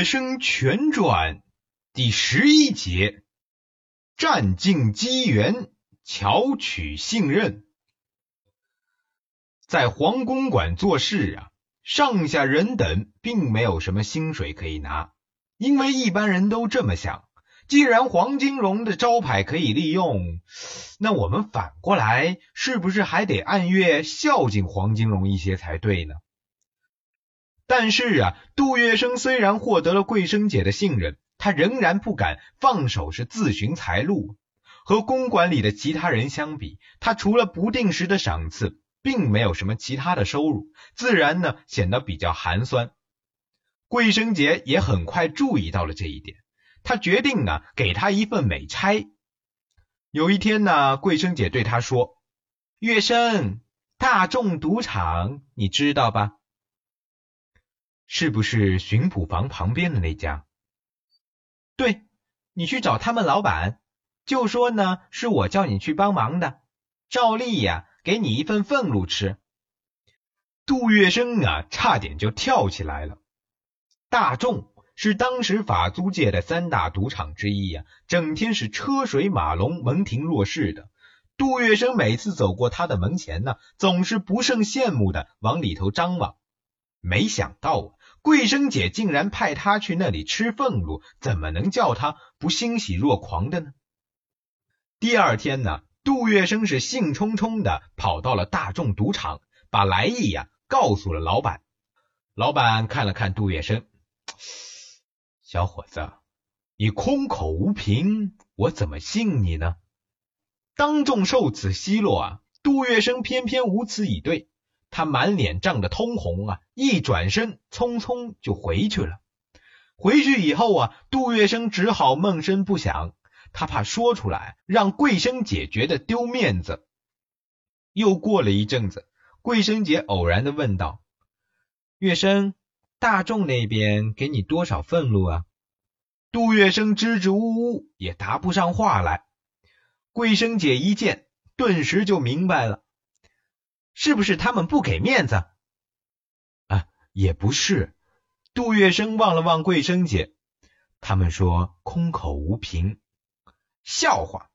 月笙全传第十一节：占尽机缘，巧取信任。在黄公馆做事啊，上下人等并没有什么薪水可以拿，因为一般人都这么想：既然黄金荣的招牌可以利用，那我们反过来是不是还得按月孝敬黄金荣一些才对呢？但是啊，杜月笙虽然获得了桂生姐的信任，他仍然不敢放手是自寻财路。和公馆里的其他人相比，他除了不定时的赏赐，并没有什么其他的收入，自然呢显得比较寒酸。桂生姐也很快注意到了这一点，她决定啊给他一份美差。有一天呢，桂生姐对他说：“月笙，大众赌场你知道吧？”是不是巡捕房旁边的那家？对，你去找他们老板，就说呢是我叫你去帮忙的，照例呀给你一份俸禄吃。杜月笙啊，差点就跳起来了。大众是当时法租界的三大赌场之一呀，整天是车水马龙，门庭若市的。杜月笙每次走过他的门前呢，总是不胜羡慕的往里头张望。没想到啊。桂生姐竟然派他去那里吃俸禄，怎么能叫他不欣喜若狂的呢？第二天呢，杜月笙是兴冲冲的跑到了大众赌场，把来意呀告诉了老板。老板看了看杜月笙，小伙子，你空口无凭，我怎么信你呢？当众受此奚落啊，杜月笙偏偏无词以对。他满脸涨得通红啊，一转身，匆匆就回去了。回去以后啊，杜月笙只好闷声不响，他怕说出来让桂生姐觉得丢面子。又过了一阵子，桂生姐偶然的问道：“月笙，大众那边给你多少俸禄啊？”杜月笙支支吾吾，也答不上话来。桂生姐一见，顿时就明白了。是不是他们不给面子？啊，也不是。杜月笙望了望桂生姐，他们说空口无凭。笑话！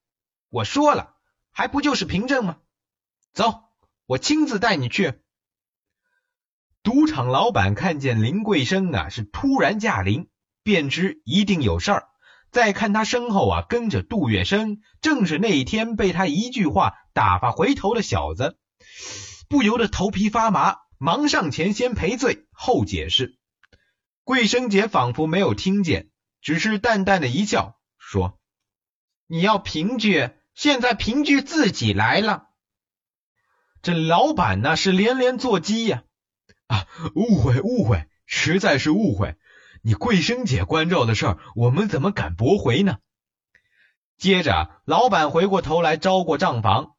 我说了，还不就是凭证吗？走，我亲自带你去。赌场老板看见林桂生啊，是突然驾临，便知一定有事儿。再看他身后啊，跟着杜月笙，正是那一天被他一句话打发回头的小子。不由得头皮发麻，忙上前先赔罪，后解释。桂生姐仿佛没有听见，只是淡淡的一笑，说：“你要凭据，现在凭据自己来了。”这老板呢是连连作揖呀，啊，误会误会，实在是误会。你桂生姐关照的事儿，我们怎么敢驳回呢？接着，老板回过头来招过账房。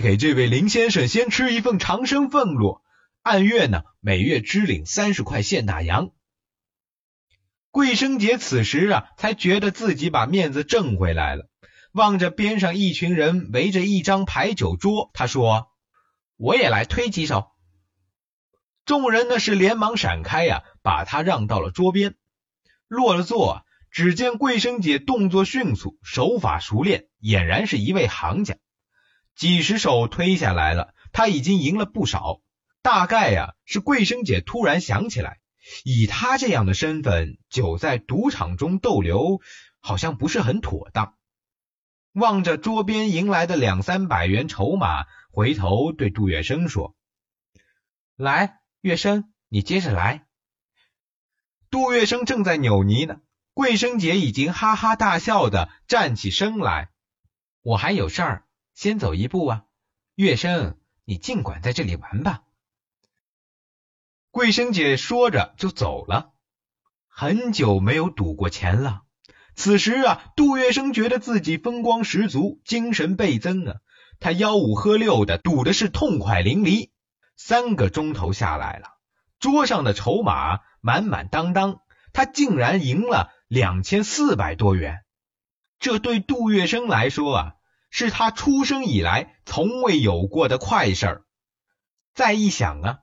给这位林先生先吃一份长生俸禄，按月呢，每月支领三十块现大洋。桂生姐此时啊，才觉得自己把面子挣回来了。望着边上一群人围着一张牌九桌，他说：“我也来推几手。”众人呢是连忙闪开呀，把他让到了桌边。落了座，只见桂生姐动作迅速，手法熟练，俨然是一位行家。几十手推下来了，他已经赢了不少。大概呀，是桂生姐突然想起来，以他这样的身份，久在赌场中逗留，好像不是很妥当。望着桌边迎来的两三百元筹码，回头对杜月笙说：“来，月笙，你接着来。”杜月笙正在扭捏呢，桂生姐已经哈哈大笑的站起身来：“我还有事儿。”先走一步啊，月笙，你尽管在这里玩吧。桂生姐说着就走了。很久没有赌过钱了，此时啊，杜月笙觉得自己风光十足，精神倍增啊。他吆五喝六的赌的是痛快淋漓。三个钟头下来了，桌上的筹码满满当当，他竟然赢了两千四百多元。这对杜月笙来说啊。是他出生以来从未有过的快事儿。再一想啊，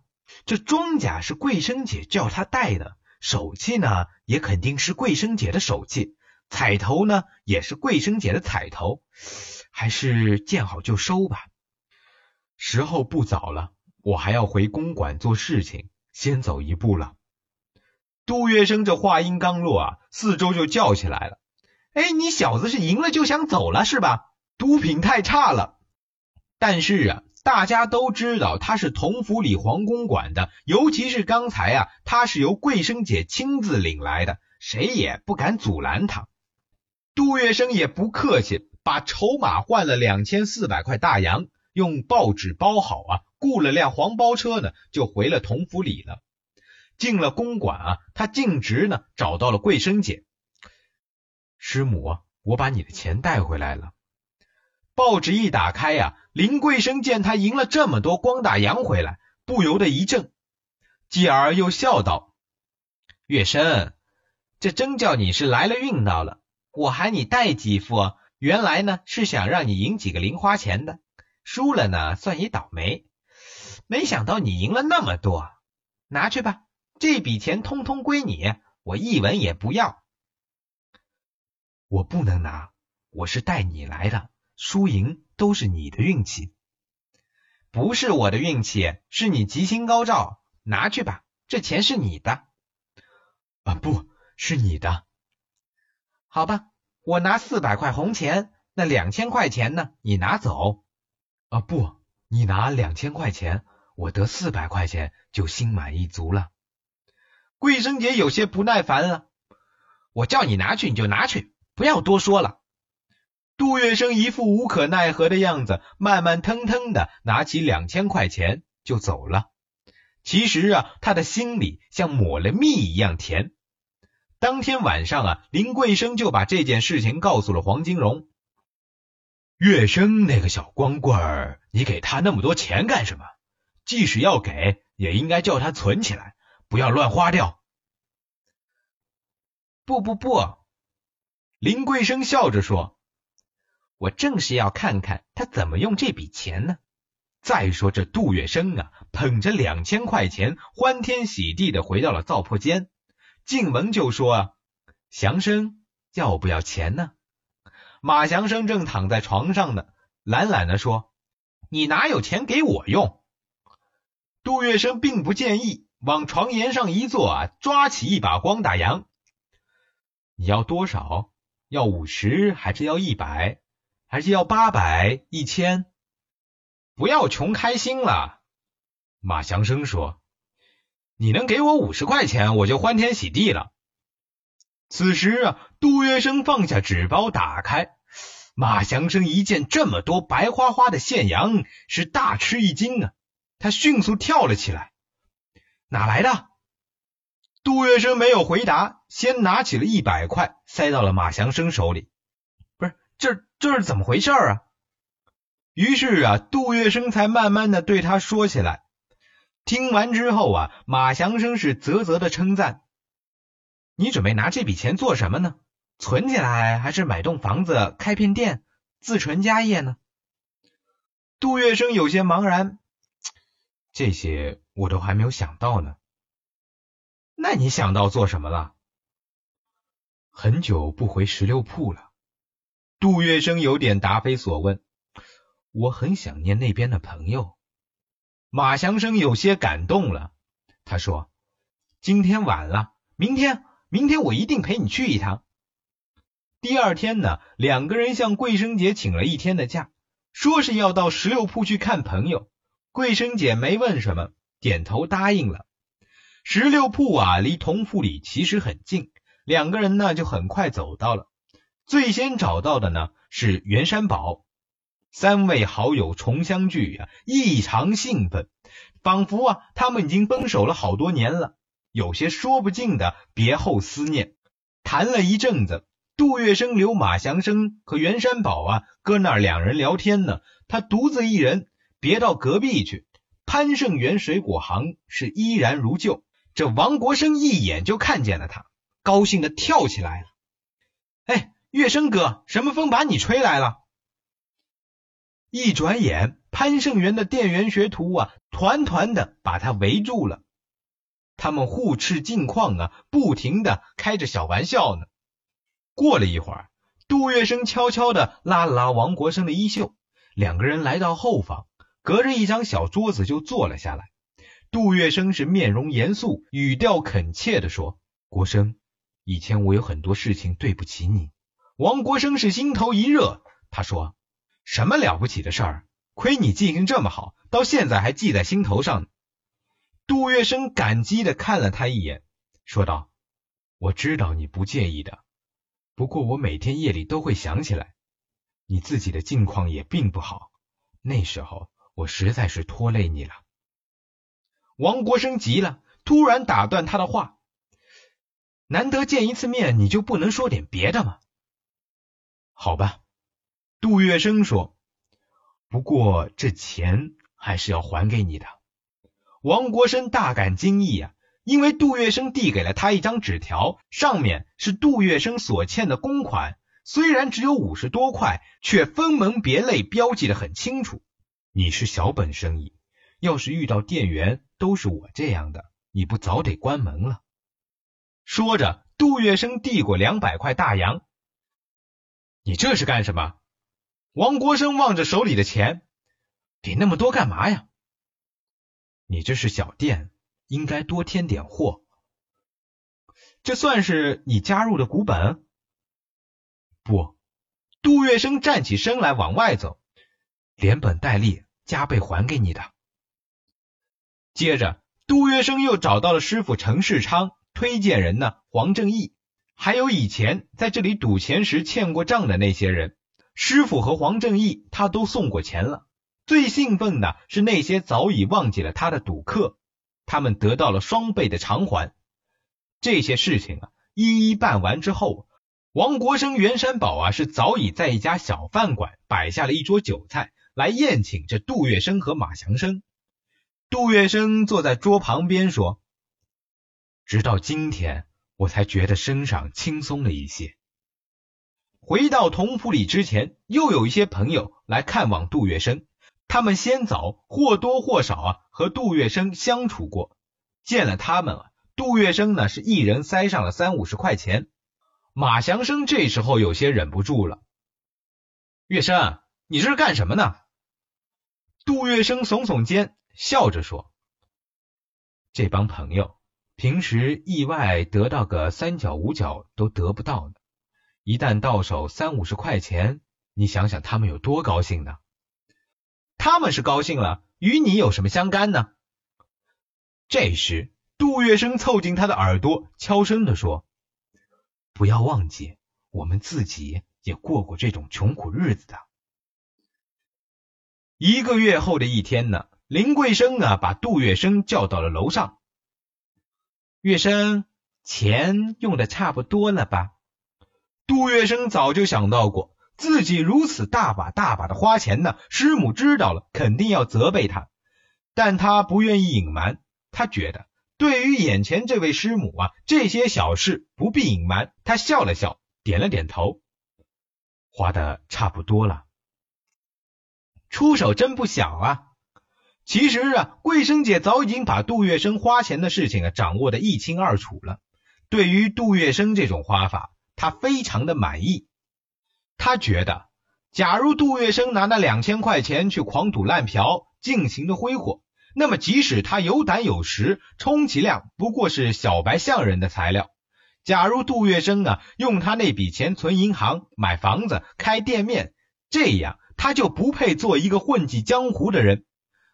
这庄稼是桂生姐叫他带的，手气呢也肯定是桂生姐的手气，彩头呢也是桂生姐的彩头，还是见好就收吧。时候不早了，我还要回公馆做事情，先走一步了。杜月笙这话音刚落啊，四周就叫起来了：“哎，你小子是赢了就想走了是吧？毒品太差了。”但是啊，大家都知道他是同福里皇宫管的，尤其是刚才啊，他是由桂生姐亲自领来的，谁也不敢阻拦他。杜月笙也不客气，把筹码换了两千四百块大洋，用报纸包好啊，雇了辆黄包车呢，就回了同福里了。进了公馆啊，他径直呢找到了桂生姐。师母，我把你的钱带回来了。报纸一打开呀，林桂生见他赢了这么多光大洋回来，不由得一怔，继而又笑道：“月生，这真叫你是来了运道了。我喊你带几副，原来呢是想让你赢几个零花钱的，输了呢算你倒霉。没想到你赢了那么多，拿去吧。”这笔钱通通归你，我一文也不要。我不能拿，我是带你来的，输赢都是你的运气，不是我的运气，是你吉星高照。拿去吧，这钱是你的。啊，不是你的。好吧，我拿四百块红钱，那两千块钱呢？你拿走。啊，不，你拿两千块钱，我得四百块钱就心满意足了。桂生姐有些不耐烦了，我叫你拿去你就拿去，不要多说了。杜月笙一副无可奈何的样子，慢慢腾腾的拿起两千块钱就走了。其实啊，他的心里像抹了蜜一样甜。当天晚上啊，林桂生就把这件事情告诉了黄金荣。月笙那个小光棍儿，你给他那么多钱干什么？即使要给，也应该叫他存起来。不要乱花掉！不不不，林桂生笑着说：“我正是要看看他怎么用这笔钱呢。再说这杜月笙啊，捧着两千块钱，欢天喜地的回到了灶铺间，进门就说：‘啊，祥生要不要钱呢？’马祥生正躺在床上呢，懒懒的说：‘你哪有钱给我用？’杜月笙并不介意。往床沿上一坐啊，抓起一把光大洋。你要多少？要五十，还是要一百，还是要八百、一千？不要穷开心了。马祥生说：“你能给我五十块钱，我就欢天喜地了。”此时啊，杜月笙放下纸包，打开。马祥生一见这么多白花花的现洋，是大吃一惊啊！他迅速跳了起来。哪来的？杜月笙没有回答，先拿起了一百块，塞到了马祥生手里。不是，这这是怎么回事啊？于是啊，杜月笙才慢慢的对他说起来。听完之后啊，马祥生是啧啧的称赞：“你准备拿这笔钱做什么呢？存起来，还是买栋房子、开片店、自成家业呢？”杜月笙有些茫然。这些我都还没有想到呢。那你想到做什么了？很久不回十六铺了。杜月笙有点答非所问。我很想念那边的朋友。马祥生有些感动了。他说：“今天晚了，明天，明天我一定陪你去一趟。”第二天呢，两个人向桂生姐请了一天的假，说是要到十六铺去看朋友。桂生姐没问什么，点头答应了。十六铺啊，离同富里其实很近，两个人呢就很快走到了。最先找到的呢是袁山宝，三位好友重相聚啊，异常兴奋，仿佛啊他们已经分手了好多年了，有些说不尽的别后思念。谈了一阵子，杜月笙刘马祥生和袁山宝啊搁那儿两人聊天呢，他独自一人。别到隔壁去，潘盛元水果行是依然如旧。这王国生一眼就看见了他，高兴的跳起来了。哎，月生哥，什么风把你吹来了？一转眼，潘盛元的店员学徒啊，团团的把他围住了。他们互斥近况啊，不停的开着小玩笑呢。过了一会儿，杜月笙悄悄的拉了拉王国生的衣袖，两个人来到后方，隔着一张小桌子就坐了下来。杜月笙是面容严肃，语调恳切的说：“国生，以前我有很多事情对不起你。”王国生是心头一热，他说：“什么了不起的事儿？亏你记性这么好，到现在还记在心头上。”杜月笙感激的看了他一眼，说道：“我知道你不介意的，不过我每天夜里都会想起来，你自己的境况也并不好。那时候我实在是拖累你了。”王国生急了，突然打断他的话：“难得见一次面，你就不能说点别的吗？”好吧，杜月笙说：“不过这钱还是要还给你的。”王国生大感惊异啊，因为杜月笙递给了他一张纸条，上面是杜月笙所欠的公款，虽然只有五十多块，却分门别类标记的很清楚。你是小本生意，要是遇到店员都是我这样的，你不早得关门了？说着，杜月笙递过两百块大洋。你这是干什么？王国生望着手里的钱，给那么多干嘛呀？你这是小店，应该多添点货。这算是你加入的股本？不，杜月笙站起身来往外走，连本带利加倍还给你的。接着，杜月笙又找到了师傅陈世昌，推荐人呢黄正义，还有以前在这里赌钱时欠过账的那些人。师傅和黄正义他都送过钱了。最兴奋的是那些早已忘记了他的赌客，他们得到了双倍的偿还。这些事情啊，一一办完之后，王国生、袁山宝啊，是早已在一家小饭馆摆下了一桌酒菜，来宴请这杜月笙和马祥生。杜月笙坐在桌旁边说：“直到今天，我才觉得身上轻松了一些。”回到同府里之前，又有一些朋友来看望杜月笙。他们先早或多或少啊和杜月笙相处过，见了他们啊，杜月笙呢是一人塞上了三五十块钱。马祥生这时候有些忍不住了：“月笙，你这是干什么呢？”杜月笙耸耸肩，笑着说：“这帮朋友平时意外得到个三角五角都得不到的，一旦到手三五十块钱，你想想他们有多高兴呢？”他们是高兴了，与你有什么相干呢？这时，杜月笙凑近他的耳朵，悄声的说：“不要忘记，我们自己也过过这种穷苦日子的。”一个月后的一天呢，林桂生呢把杜月笙叫到了楼上。月笙，钱用的差不多了吧？杜月笙早就想到过。自己如此大把大把的花钱呢，师母知道了肯定要责备他，但他不愿意隐瞒。他觉得对于眼前这位师母啊，这些小事不必隐瞒。他笑了笑，点了点头，花的差不多了，出手真不小啊。其实啊，桂生姐早已经把杜月笙花钱的事情啊掌握的一清二楚了。对于杜月笙这种花法，她非常的满意。他觉得，假如杜月笙拿那两千块钱去狂赌滥嫖，尽情的挥霍，那么即使他有胆有识，充其量不过是小白象人的材料。假如杜月笙啊用他那笔钱存银行、买房子、开店面，这样他就不配做一个混迹江湖的人。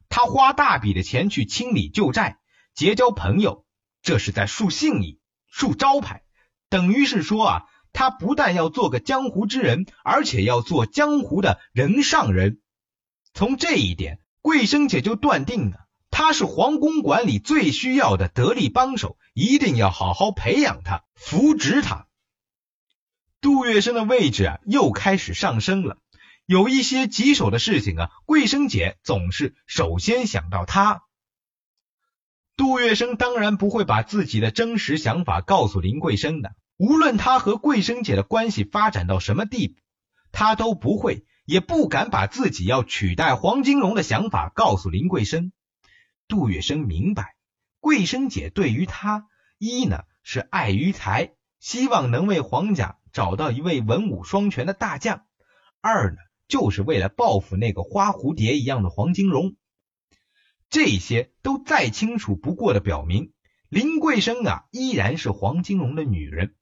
他花大笔的钱去清理旧债、结交朋友，这是在树信义、树招牌，等于是说啊。他不但要做个江湖之人，而且要做江湖的人上人。从这一点，桂生姐就断定了，他是皇宫馆里最需要的得力帮手，一定要好好培养他，扶植他。杜月笙的位置啊，又开始上升了。有一些棘手的事情啊，桂生姐总是首先想到他。杜月笙当然不会把自己的真实想法告诉林桂生的。无论他和桂生姐的关系发展到什么地步，他都不会也不敢把自己要取代黄金荣的想法告诉林桂生。杜月笙明白，桂生姐对于他，一呢是爱于才，希望能为皇家找到一位文武双全的大将；二呢就是为了报复那个花蝴蝶一样的黄金荣。这些都再清楚不过的表明，林桂生啊依然是黄金荣的女人。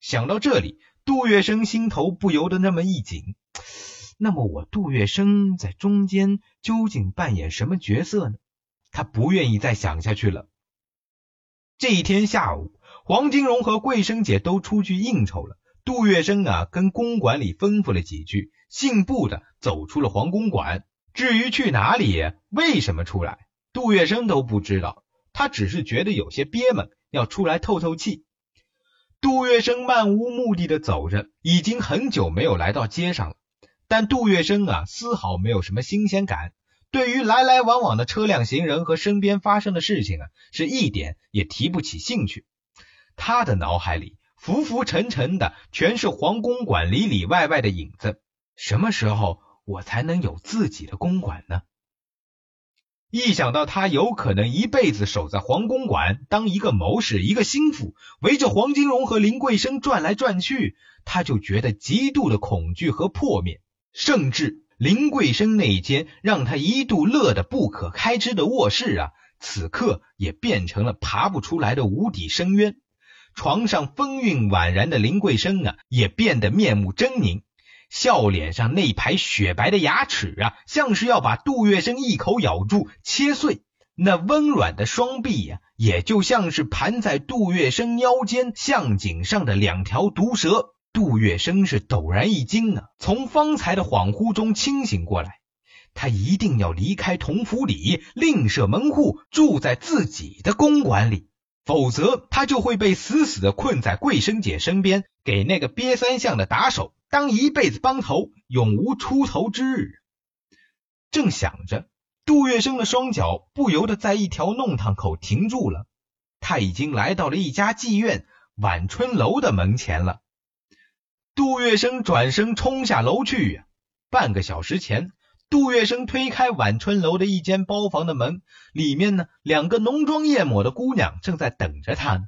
想到这里，杜月笙心头不由得那么一紧。那么我杜月笙在中间究竟扮演什么角色呢？他不愿意再想下去了。这一天下午，黄金荣和桂生姐都出去应酬了。杜月笙啊，跟公馆里吩咐了几句，信步的走出了皇宫馆。至于去哪里，为什么出来，杜月笙都不知道。他只是觉得有些憋闷，要出来透透气。杜月笙漫无目的的走着，已经很久没有来到街上了。但杜月笙啊，丝毫没有什么新鲜感。对于来来往往的车辆、行人和身边发生的事情啊，是一点也提不起兴趣。他的脑海里浮浮沉沉的，全是皇公馆里里外外的影子。什么时候我才能有自己的公馆呢？一想到他有可能一辈子守在皇宫馆，当一个谋士、一个心腹，围着黄金荣和林桂生转来转去，他就觉得极度的恐惧和破灭。甚至林桂生那一间让他一度乐得不可开支的卧室啊，此刻也变成了爬不出来的无底深渊。床上风韵宛然的林桂生啊，也变得面目狰狞，笑脸上那排雪白的牙齿啊，像是要把杜月笙一口咬住切碎。那温软的双臂呀，也就像是盘在杜月笙腰间项颈上的两条毒蛇。杜月笙是陡然一惊啊，从方才的恍惚中清醒过来，他一定要离开同府里，另设门户，住在自己的公馆里，否则他就会被死死的困在桂生姐身边，给那个瘪三相的打手当一辈子帮头，永无出头之日。正想着，杜月笙的双脚不由得在一条弄堂口停住了，他已经来到了一家妓院晚春楼的门前了。杜月笙转身冲下楼去。半个小时前，杜月笙推开晚春楼的一间包房的门，里面呢，两个浓妆艳抹的姑娘正在等着他呢。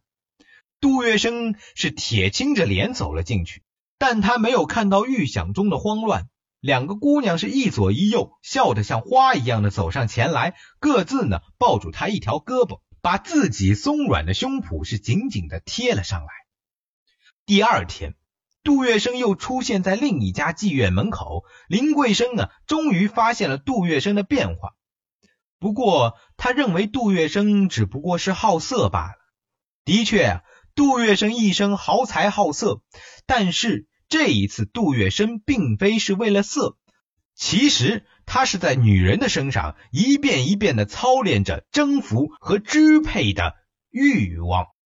杜月笙是铁青着脸走了进去，但他没有看到预想中的慌乱。两个姑娘是一左一右，笑得像花一样的走上前来，各自呢抱住他一条胳膊，把自己松软的胸脯是紧紧的贴了上来。第二天。杜月笙又出现在另一家妓院门口，林桂生呢，终于发现了杜月笙的变化。不过，他认为杜月笙只不过是好色罢了。的确，杜月笙一生好财好色，但是这一次，杜月笙并非是为了色，其实他是在女人的身上一遍一遍的操练着征服和支配的欲望。